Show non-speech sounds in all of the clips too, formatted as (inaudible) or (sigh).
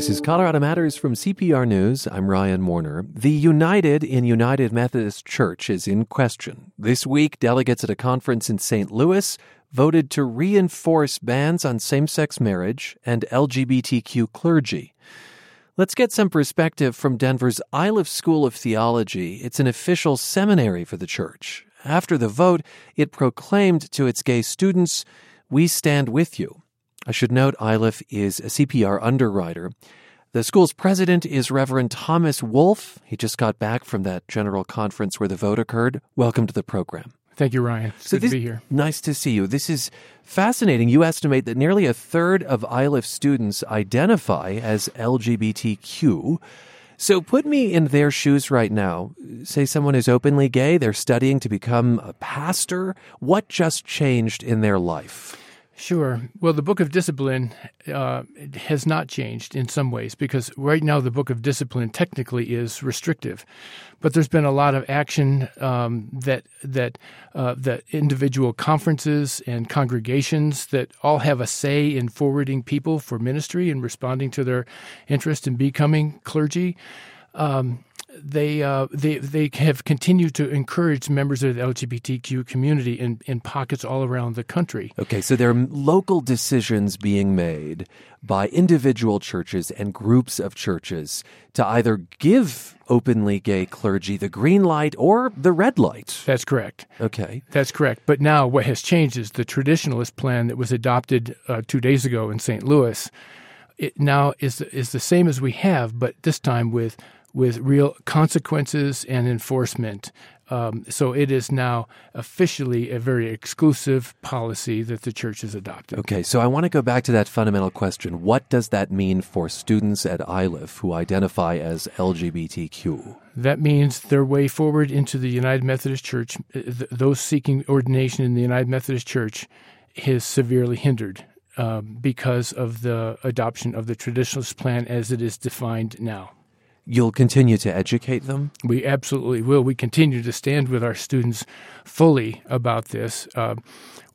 This is Colorado Matters from CPR News. I'm Ryan Warner. The United in United Methodist Church is in question. This week, delegates at a conference in St. Louis voted to reinforce bans on same sex marriage and LGBTQ clergy. Let's get some perspective from Denver's Iliff School of Theology. It's an official seminary for the church. After the vote, it proclaimed to its gay students, We stand with you. I should note Iliff is a CPR underwriter. The school's president is Reverend Thomas Wolfe. He just got back from that general conference where the vote occurred. Welcome to the program. Thank you, Ryan. It's so good this, to be here. Nice to see you. This is fascinating. You estimate that nearly a third of Iliff students identify as LGBTQ. So put me in their shoes right now. Say someone is openly gay, they're studying to become a pastor. What just changed in their life? Sure. Well, the Book of Discipline uh, has not changed in some ways because right now the Book of Discipline technically is restrictive, but there's been a lot of action um, that that uh, that individual conferences and congregations that all have a say in forwarding people for ministry and responding to their interest in becoming clergy. Um, they uh, they they have continued to encourage members of the LGBTQ community in, in pockets all around the country. Okay, so there are local decisions being made by individual churches and groups of churches to either give openly gay clergy the green light or the red light. That's correct. Okay. That's correct. But now what has changed is the traditionalist plan that was adopted uh, two days ago in St. Louis. It now is is the same as we have, but this time with with real consequences and enforcement. Um, so it is now officially a very exclusive policy that the church has adopted. Okay, so I want to go back to that fundamental question. What does that mean for students at Iliff who identify as LGBTQ? That means their way forward into the United Methodist Church, uh, those seeking ordination in the United Methodist Church, is severely hindered. Um, because of the adoption of the traditionalist plan as it is defined now. You'll continue to educate them? We absolutely will. We continue to stand with our students fully about this. Uh,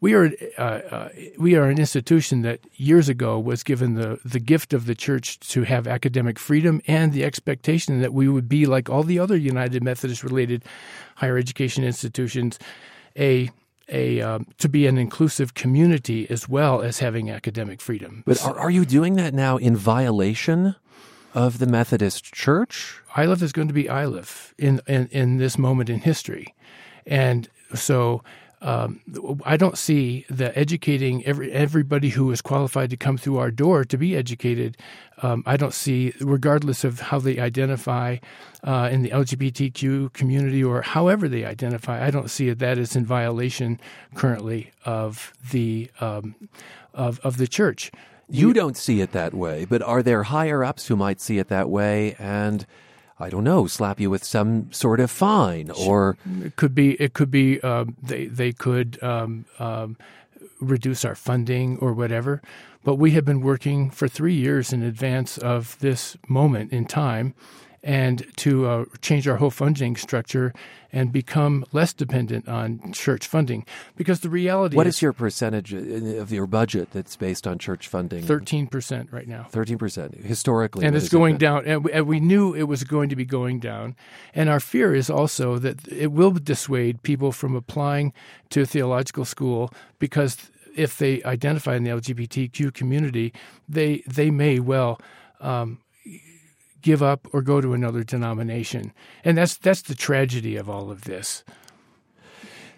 we are uh, uh, we are an institution that years ago was given the, the gift of the church to have academic freedom and the expectation that we would be like all the other United Methodist related higher education institutions, a a um, to be an inclusive community as well as having academic freedom. But are, are you doing that now in violation of the Methodist Church? Iliff is going to be Iliff in, in, in this moment in history. And so um, I don't see that educating every, everybody who is qualified to come through our door to be educated. Um, I don't see, regardless of how they identify uh, in the LGBTQ community or however they identify, I don't see that as in violation currently of the um, of of the church. You don't see it that way, but are there higher ups who might see it that way and I don't know, slap you with some sort of fine or it could be it could be um, they they could um, um, reduce our funding or whatever. But we have been working for three years in advance of this moment in time and to uh, change our whole funding structure and become less dependent on church funding. Because the reality What is, is your percentage of your budget that's based on church funding? 13% right now. 13%. Historically. And it's has it going down. And we, and we knew it was going to be going down. And our fear is also that it will dissuade people from applying to a theological school because if they identify in the LGBTQ community, they, they may well um, give up or go to another denomination. And that's that's the tragedy of all of this.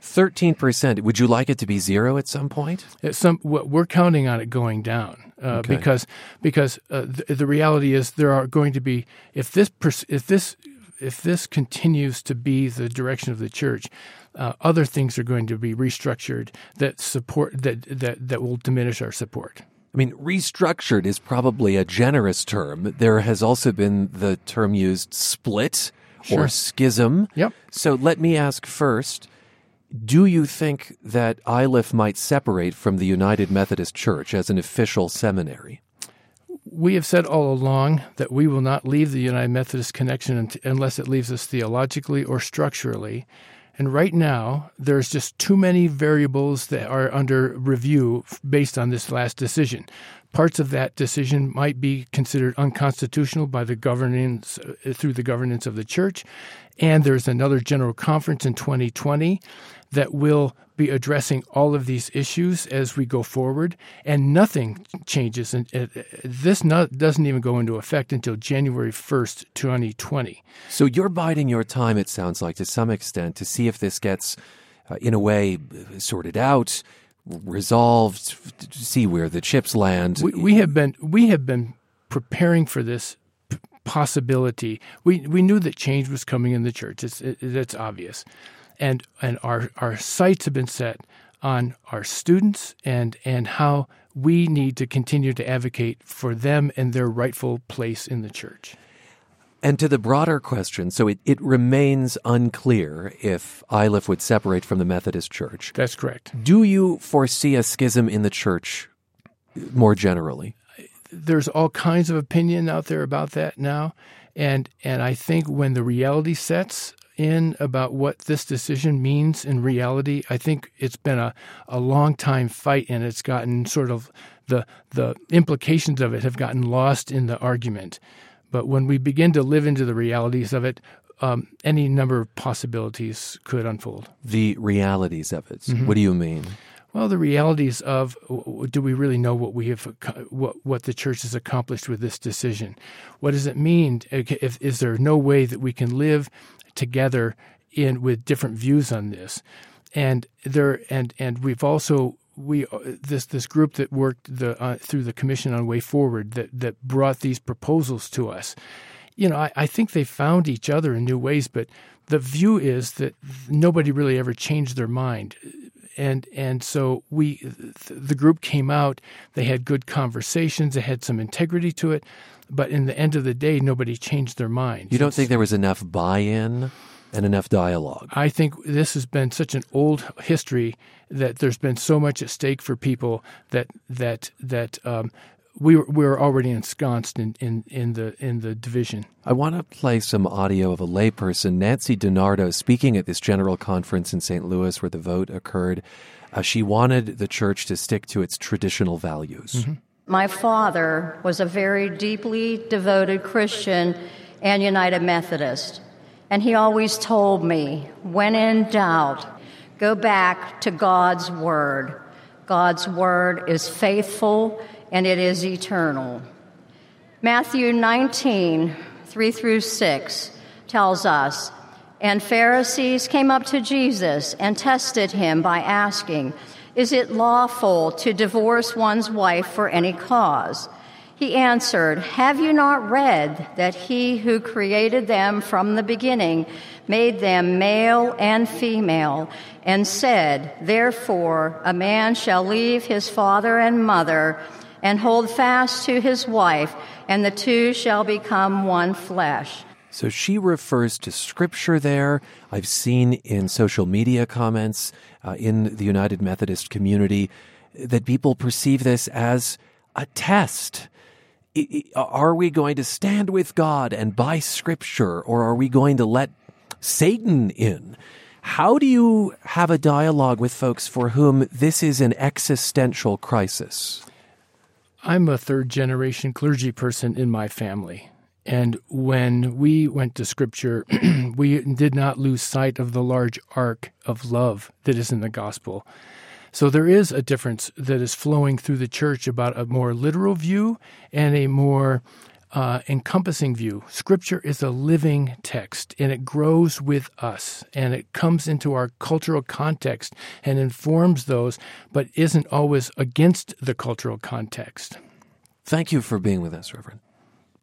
13%. Would you like it to be zero at some point? At some we're counting on it going down uh, Okay. because because uh, the, the reality is there are going to be if this if this if this continues to be the direction of the church, uh, other things are going to be restructured that support that that that will diminish our support. I mean, restructured is probably a generous term. There has also been the term used split or schism. Yep. So let me ask first do you think that Iliff might separate from the United Methodist Church as an official seminary? We have said all along that we will not leave the United Methodist connection unless it leaves us theologically or structurally. And right now, there's just too many variables that are under review based on this last decision. Parts of that decision might be considered unconstitutional by the governance uh, through the governance of the church. And there's another general conference in 2020 that will be addressing all of these issues as we go forward, and nothing changes. And this not, doesn't even go into effect until January 1st, 2020. So you're biding your time, it sounds like, to some extent, to see if this gets, uh, in a way, sorted out, resolved, to see where the chips land. We, we have been we have been preparing for this possibility. We we knew that change was coming in the church. It's it, it's obvious and and our our sights have been set on our students and and how we need to continue to advocate for them and their rightful place in the church. And to the broader question, so it, it remains unclear if Iliff would separate from the Methodist Church. That's correct. Do you foresee a schism in the church more generally? There's all kinds of opinion out there about that now. And and I think when the reality sets, in about what this decision means in reality. I think it's been a, a long time fight and it's gotten sort of the the implications of it have gotten lost in the argument. But when we begin to live into the realities of it, um, any number of possibilities could unfold. The realities of it. Mm-hmm. What do you mean? Well, the realities of do we really know what we have, what what the church has accomplished with this decision? What does it mean? If, is there no way that we can live together in with different views on this? And there, and and we've also we this this group that worked the uh, through the commission on way forward that that brought these proposals to us. You know, I, I think they found each other in new ways, but the view is that nobody really ever changed their mind and and so we the group came out they had good conversations they had some integrity to it but in the end of the day nobody changed their mind you don't think there was enough buy-in and enough dialogue i think this has been such an old history that there's been so much at stake for people that that that um, we were, we were already ensconced in, in, in the in the division. I want to play some audio of a layperson, Nancy DiNardo, speaking at this general conference in St. Louis where the vote occurred. Uh, she wanted the church to stick to its traditional values. Mm-hmm. My father was a very deeply devoted Christian and United Methodist, and he always told me, when in doubt, go back to God's word. God's word is faithful and it is eternal. Matthew 19, 3 through 6 tells us, And Pharisees came up to Jesus and tested him by asking, Is it lawful to divorce one's wife for any cause? He answered, Have you not read that he who created them from the beginning made them male and female, and said, Therefore a man shall leave his father and mother and hold fast to his wife, and the two shall become one flesh. So she refers to scripture there. I've seen in social media comments uh, in the United Methodist community that people perceive this as a test. Are we going to stand with God and by scripture, or are we going to let Satan in? How do you have a dialogue with folks for whom this is an existential crisis? I'm a third generation clergy person in my family. And when we went to Scripture, (clears throat) we did not lose sight of the large arc of love that is in the gospel. So there is a difference that is flowing through the church about a more literal view and a more uh, encompassing view. Scripture is a living text and it grows with us and it comes into our cultural context and informs those, but isn't always against the cultural context. Thank you for being with us, Reverend.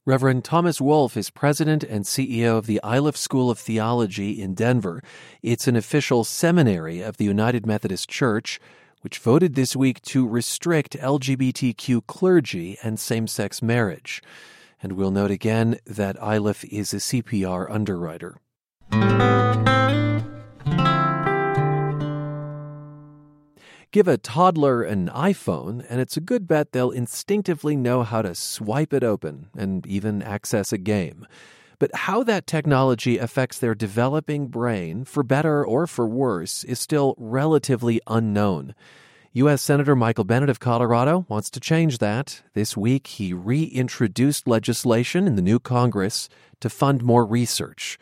Reverend Thomas Wolfe is president and CEO of the Iliff School of Theology in Denver. It's an official seminary of the United Methodist Church, which voted this week to restrict LGBTQ clergy and same sex marriage. And we'll note again that Iliff is a CPR underwriter. Give a toddler an iPhone, and it's a good bet they'll instinctively know how to swipe it open and even access a game. But how that technology affects their developing brain, for better or for worse, is still relatively unknown. U.S. Senator Michael Bennet of Colorado wants to change that. This week, he reintroduced legislation in the new Congress to fund more research.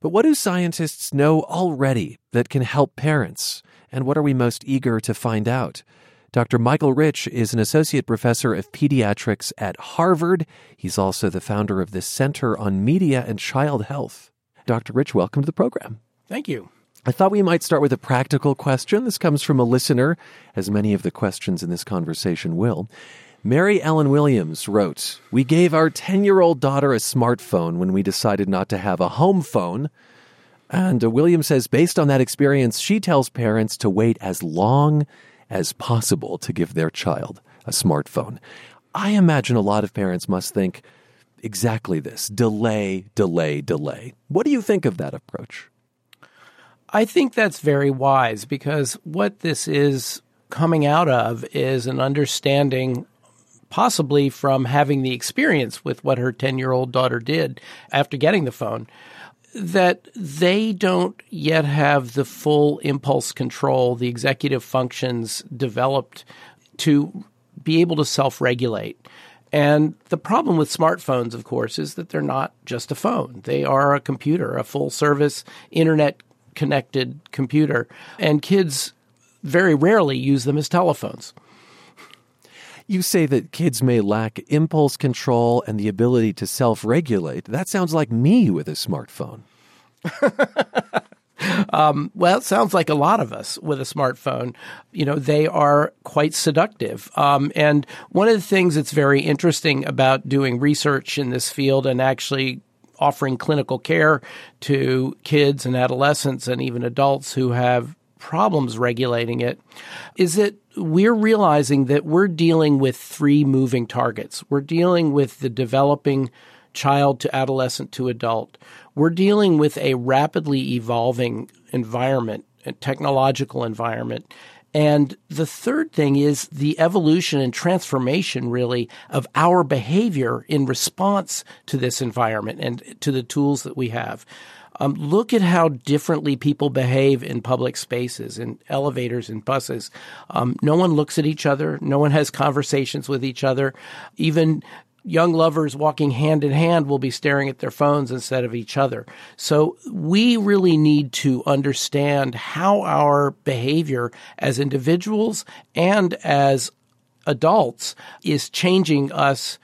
But what do scientists know already that can help parents? And what are we most eager to find out? Dr. Michael Rich is an associate professor of pediatrics at Harvard. He's also the founder of the Center on Media and Child Health. Dr. Rich, welcome to the program. Thank you. I thought we might start with a practical question. This comes from a listener, as many of the questions in this conversation will. Mary Ellen Williams wrote, We gave our 10 year old daughter a smartphone when we decided not to have a home phone. And uh, Williams says, based on that experience, she tells parents to wait as long as possible to give their child a smartphone. I imagine a lot of parents must think exactly this delay, delay, delay. What do you think of that approach? I think that's very wise because what this is coming out of is an understanding, possibly from having the experience with what her 10 year old daughter did after getting the phone, that they don't yet have the full impulse control, the executive functions developed to be able to self regulate. And the problem with smartphones, of course, is that they're not just a phone. They are a computer, a full service internet connected computer. And kids very rarely use them as telephones. You say that kids may lack impulse control and the ability to self regulate. That sounds like me with a smartphone. (laughs) um, well, it sounds like a lot of us with a smartphone. You know, they are quite seductive. Um, and one of the things that's very interesting about doing research in this field and actually offering clinical care to kids and adolescents and even adults who have problems regulating it is that we're realizing that we're dealing with three moving targets. We're dealing with the developing child to adolescent to adult. We're dealing with a rapidly evolving environment, a technological environment. And the third thing is the evolution and transformation, really, of our behavior in response to this environment and to the tools that we have. Um, look at how differently people behave in public spaces, in elevators and buses. Um, no one looks at each other. No one has conversations with each other. Even young lovers walking hand in hand will be staring at their phones instead of each other. So we really need to understand how our behavior as individuals and as adults is changing us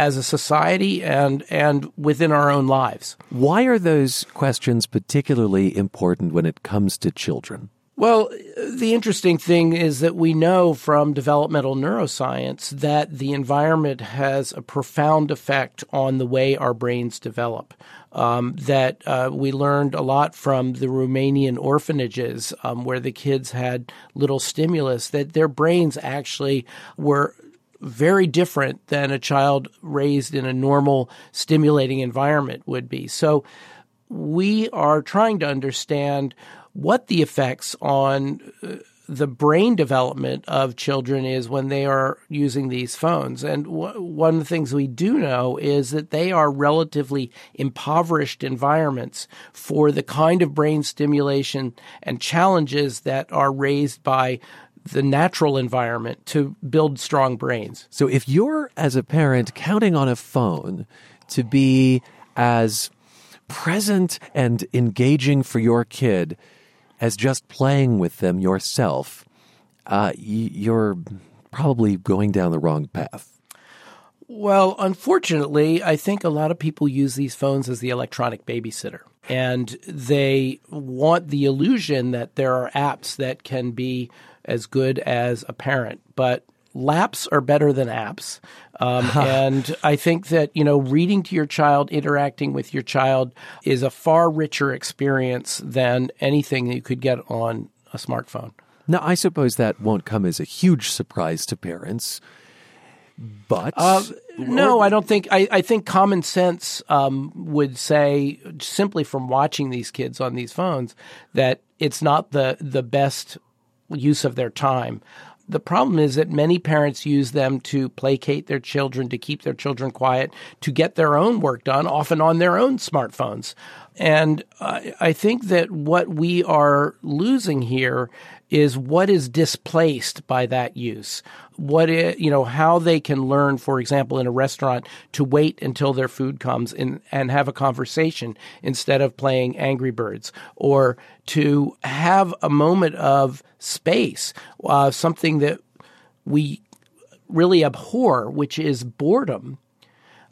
as a society and and within our own lives. Why are those questions particularly important when it comes to children? Well, the interesting thing is that we know from developmental neuroscience that the environment has a profound effect on the way our brains develop. Um, that uh, we learned a lot from the Romanian orphanages um, where the kids had little stimulus, that their brains actually were very different than a child raised in a normal stimulating environment would be. So we are trying to understand what the effects on uh, the brain development of children is when they are using these phones. And w- one of the things we do know is that they are relatively impoverished environments for the kind of brain stimulation and challenges that are raised by the natural environment to build strong brains. So if you're, as a parent, counting on a phone to be as present and engaging for your kid, as just playing with them yourself, uh, you're probably going down the wrong path. Well, unfortunately, I think a lot of people use these phones as the electronic babysitter. And they want the illusion that there are apps that can be as good as a parent. But laps are better than apps. Um, and I think that, you know, reading to your child, interacting with your child is a far richer experience than anything that you could get on a smartphone. Now, I suppose that won't come as a huge surprise to parents. But uh, no, I don't think. I, I think common sense um, would say, simply from watching these kids on these phones, that it's not the the best use of their time the problem is that many parents use them to placate their children, to keep their children quiet, to get their own work done, often on their own smartphones. And I think that what we are losing here is what is displaced by that use. What it, you know, how they can learn, for example, in a restaurant to wait until their food comes and have a conversation instead of playing Angry Birds, or to have a moment of space, uh, something that we really abhor, which is boredom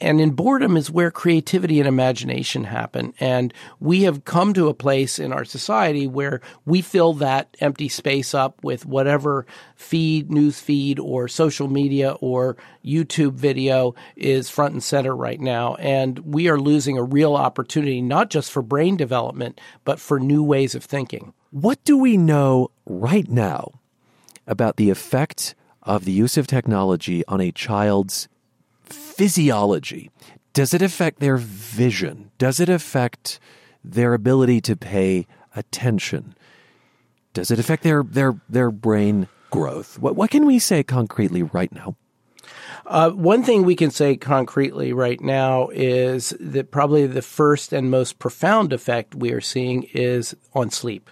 and in boredom is where creativity and imagination happen. And we have come to a place in our society where we fill that empty space up with whatever feed, news feed, or social media or YouTube video is front and center right now. And we are losing a real opportunity, not just for brain development, but for new ways of thinking. What do we know right now about the effect of the use of technology on a child's physiology. Does it affect their vision? Does it affect their ability to pay attention? Does it affect their their their brain growth? What what can we say concretely right now? Uh, one thing we can say concretely right now is that probably the first and most profound effect we are seeing is on sleep.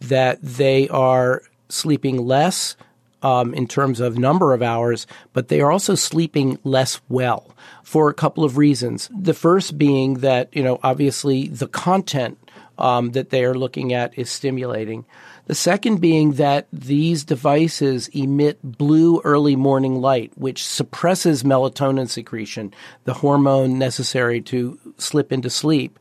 That they are sleeping less, um, in terms of number of hours, but they are also sleeping less well for a couple of reasons. The first being that, you know, obviously the content um, that they are looking at is stimulating. The second being that these devices emit blue early morning light, which suppresses melatonin secretion, the hormone necessary to slip into sleep.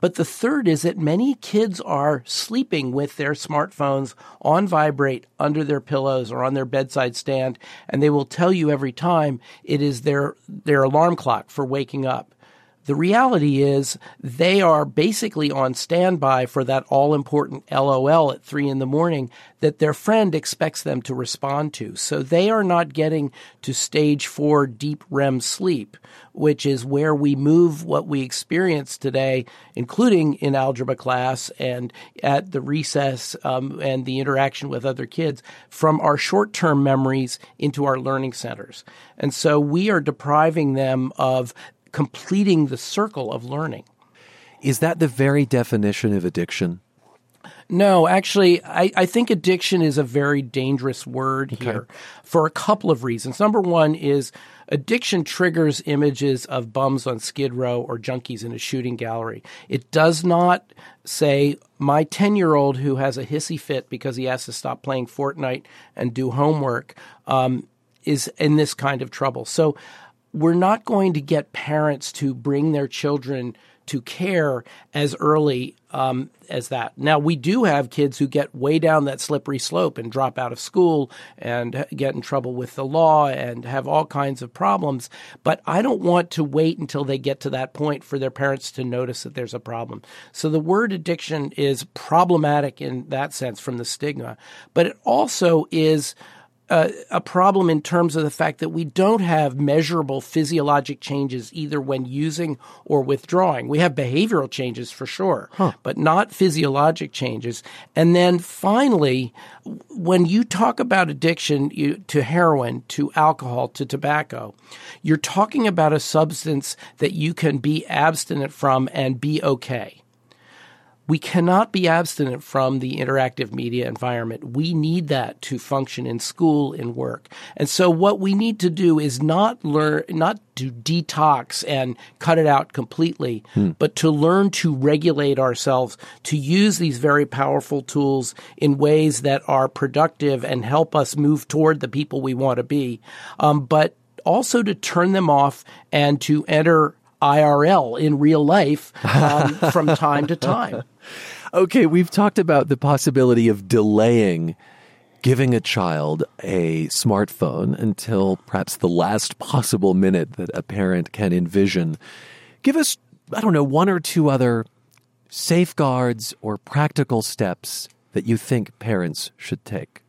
But the third is that many kids are sleeping with their smartphones on vibrate under their pillows or on their bedside stand, and they will tell you every time it is their, their alarm clock for waking up. The reality is they are basically on standby for that all important LOL at three in the morning that their friend expects them to respond to. So they are not getting to stage four deep REM sleep, which is where we move what we experience today, including in algebra class and at the recess um, and the interaction with other kids, from our short term memories into our learning centers. And so we are depriving them of completing the circle of learning. Is that the very definition of addiction? No, actually, I, I think addiction is a very dangerous word okay. here for a couple of reasons. Number one is addiction triggers images of bums on Skid Row or junkies in a shooting gallery. It does not say, my 10 year old who has a hissy fit because he has to stop playing Fortnite and do homework um, is in this kind of trouble. So we're not going to get parents to bring their children to care as early um, as that. Now, we do have kids who get way down that slippery slope and drop out of school and get in trouble with the law and have all kinds of problems. But I don't want to wait until they get to that point for their parents to notice that there's a problem. So the word addiction is problematic in that sense from the stigma, but it also is a, a, problem in terms of the fact that we don't have measurable physiologic changes either when using or withdrawing. We have behavioral changes for sure, huh. but not physiologic changes. And then finally, when you talk about addiction you, to heroin, to alcohol, to tobacco, you're talking about a substance that you can be abstinent from and be okay we cannot be abstinent from the interactive media environment. We need that to function in school, in work. And so what we need to do is not learn, not to detox and cut it out completely, hmm. but to learn to regulate ourselves, to use these very powerful tools in ways that are productive and help us move toward the people we want to be. Um, but also to turn them off and to enter IRL in real life um, (laughs) from time to time. Okay, we've talked about the possibility of delaying giving a child a smartphone until perhaps the last possible minute that a parent can envision. Give us, I don't know, one or two other safeguards or practical steps that you think parents should take.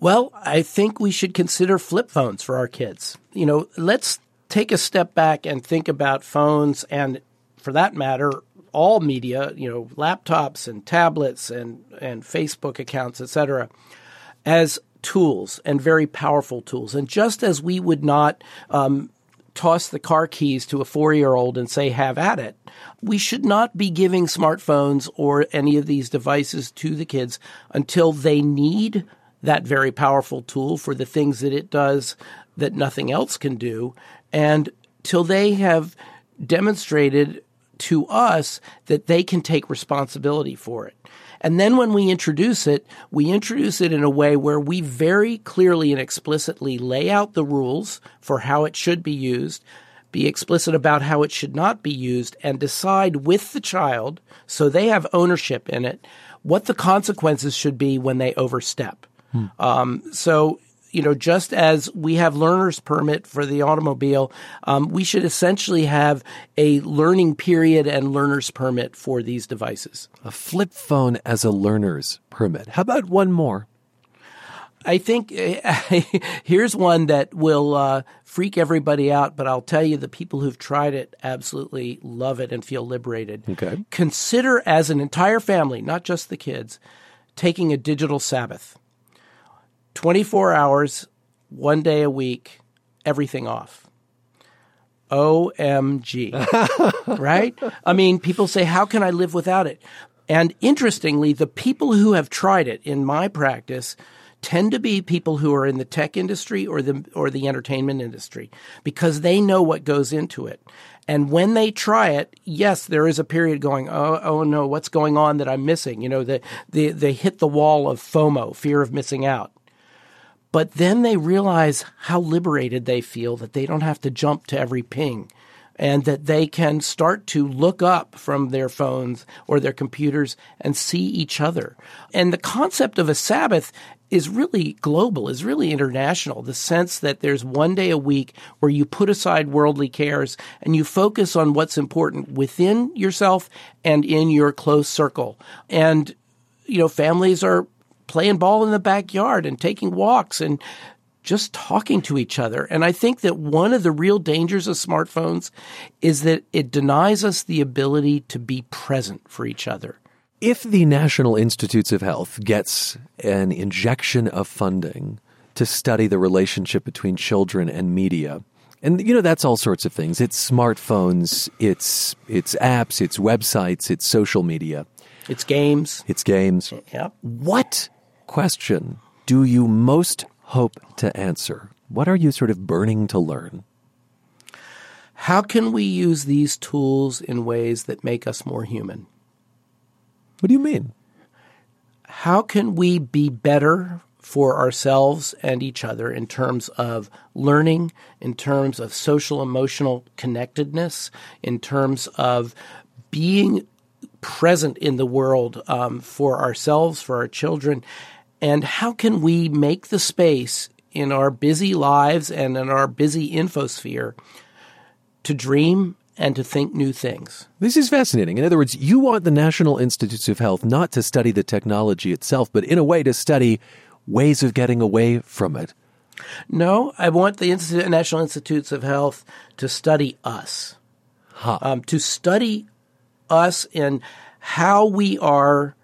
Well, I think we should consider flip phones for our kids. You know, let's take a step back and think about phones and, for that matter, all media, you know, laptops and tablets and, and Facebook accounts, etc., as tools and very powerful tools. And just as we would not um, toss the car keys to a four year old and say, have at it, we should not be giving smartphones or any of these devices to the kids until they need that very powerful tool for the things that it does that nothing else can do. And till they have demonstrated to us that they can take responsibility for it. And then when we introduce it, we introduce it in a way where we very clearly and explicitly lay out the rules for how it should be used, be explicit about how it should not be used, and decide with the child, so they have ownership in it, what the consequences should be when they overstep. Hmm. Um, so you know, just as we have learner's permit for the automobile, um, we should essentially have a learning period and learner's permit for these devices. A flip phone as a learner's permit. How about one more? I think (laughs) here's one that will uh, freak everybody out, but I'll tell you the people who've tried it absolutely love it and feel liberated. Okay. Consider as an entire family, not just the kids, taking a digital Sabbath. 24 hours, one day a week, everything off. OMG. (laughs) right? I mean, people say, how can I live without it? And interestingly, the people who have tried it in my practice tend to be people who are in the tech industry or the or the entertainment industry because they know what goes into it. And when they try it, yes, there is a period going, oh, oh no, what's going on that I'm missing? You know, the, the, they hit the wall of FOMO, fear of missing out. But then they realize how liberated they feel that they don't have to jump to every ping and that they can start to look up from their phones or their computers and see each other. And the concept of a Sabbath is really global, is really international. The sense that there's one day a week where you put aside worldly cares and you focus on what's important within yourself and in your close circle. And, you know, families are playing ball in the backyard and taking walks and just talking to each other. And I think that one of the real dangers of smartphones is that it denies us the ability to be present for each other. If the National Institutes of Health gets an injection of funding to study the relationship between children and media, and you know that's all sorts of things. It's smartphones, it's it's apps, it's websites, it's social media. It's games. It's games. Yeah. What question do you most hope to answer? What are you sort of burning to learn? How can we use these tools in ways that make us more human? What do you mean? How can we be better for ourselves and each other in terms of learning, in terms of social emotional connectedness, in terms of being present in the world um, for ourselves, for our children, and how can we make the space in our busy lives and in our busy infosphere to dream and to think new things. This is fascinating. In other words, you want the National Institutes of Health not to study the technology itself, but in a way to study ways of getting away from it. No, I want the Institute, National Institutes of Health to study us, huh. um, to study us and how we are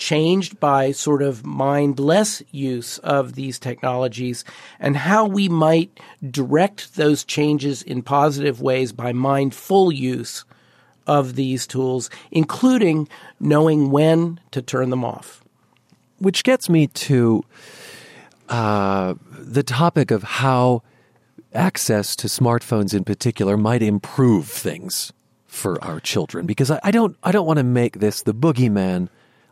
changed by sort of mindless use of these technologies and how we might direct those changes in positive ways by mindful use of these tools, including knowing when to turn them off. Which gets me to uh, the topic of how access to smartphones in particular might improve things for our children because I, I don't I don't want to make this the boogeyman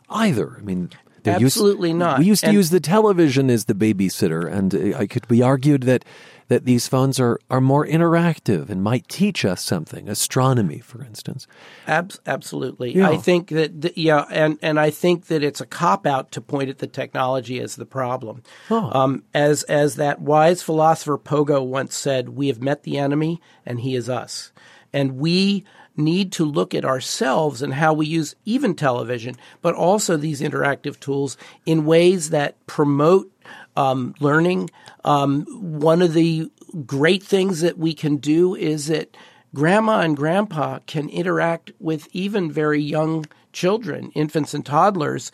either. I mean, absolutely used, not. We used to use the television as the babysitter, and it could be argued that that these phones are are more interactive and might teach us something, astronomy, for instance. Ab- absolutely, yeah. I think that the, yeah, and and I think that it's a cop out to point at the technology as the problem. Oh. Um, as as that wise philosopher Pogo once said, "We have met the enemy, and he is us." And we need to look at ourselves and how we use even television, but also these interactive tools in ways that promote um, learning. Um, one of the great things that we can do is that grandma and grandpa can interact with even very young children, infants and toddlers,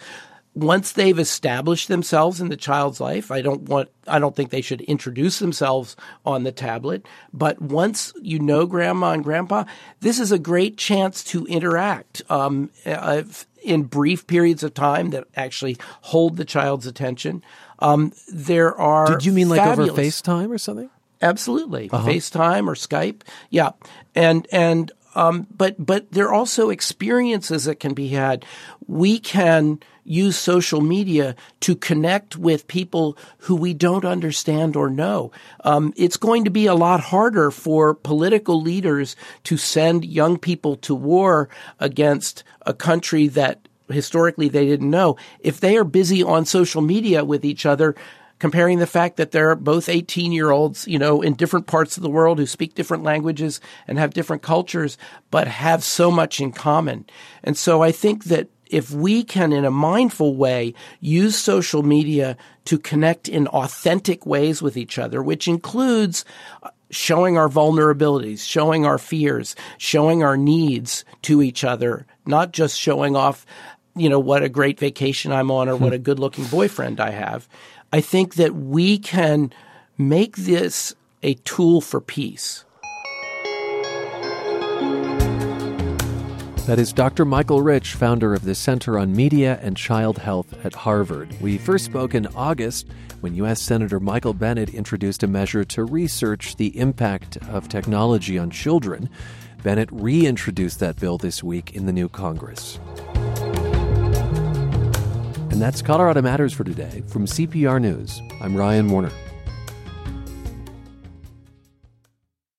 once they've established themselves in the child's life, I don't want, I don't think they should introduce themselves on the tablet. But once you know grandma and grandpa, this is a great chance to interact um, uh, in brief periods of time that actually hold the child's attention. Um, there are. Did you mean like over FaceTime or something? Absolutely, uh-huh. FaceTime or Skype. Yeah, and and um, but but there are also experiences that can be had. We can use social media to connect with people who we don't understand or know. Um, it's going to be a lot harder for political leaders to send young people to war against a country that historically they didn't know if they are busy on social media with each other comparing the fact that they're both 18 year olds, you know, in different parts of the world who speak different languages and have different cultures, but have so much in common. And so I think that if we can, in a mindful way, use social media to connect in authentic ways with each other, which includes uh, showing our vulnerabilities, showing our fears, showing our needs to each other, not just showing off, you know, what a great vacation I'm on or what a good looking boyfriend I have. I think that we can make this a tool for peace. That is Dr. Michael Rich, founder of the Center on Media and Child Health at Harvard. We first spoke in August when U.S. Senator Michael Bennet introduced a measure to research the impact of technology on children. Bennet reintroduced that bill this week in the new Congress. And that's Colorado Matters for today. From CPR News, I'm Ryan Warner.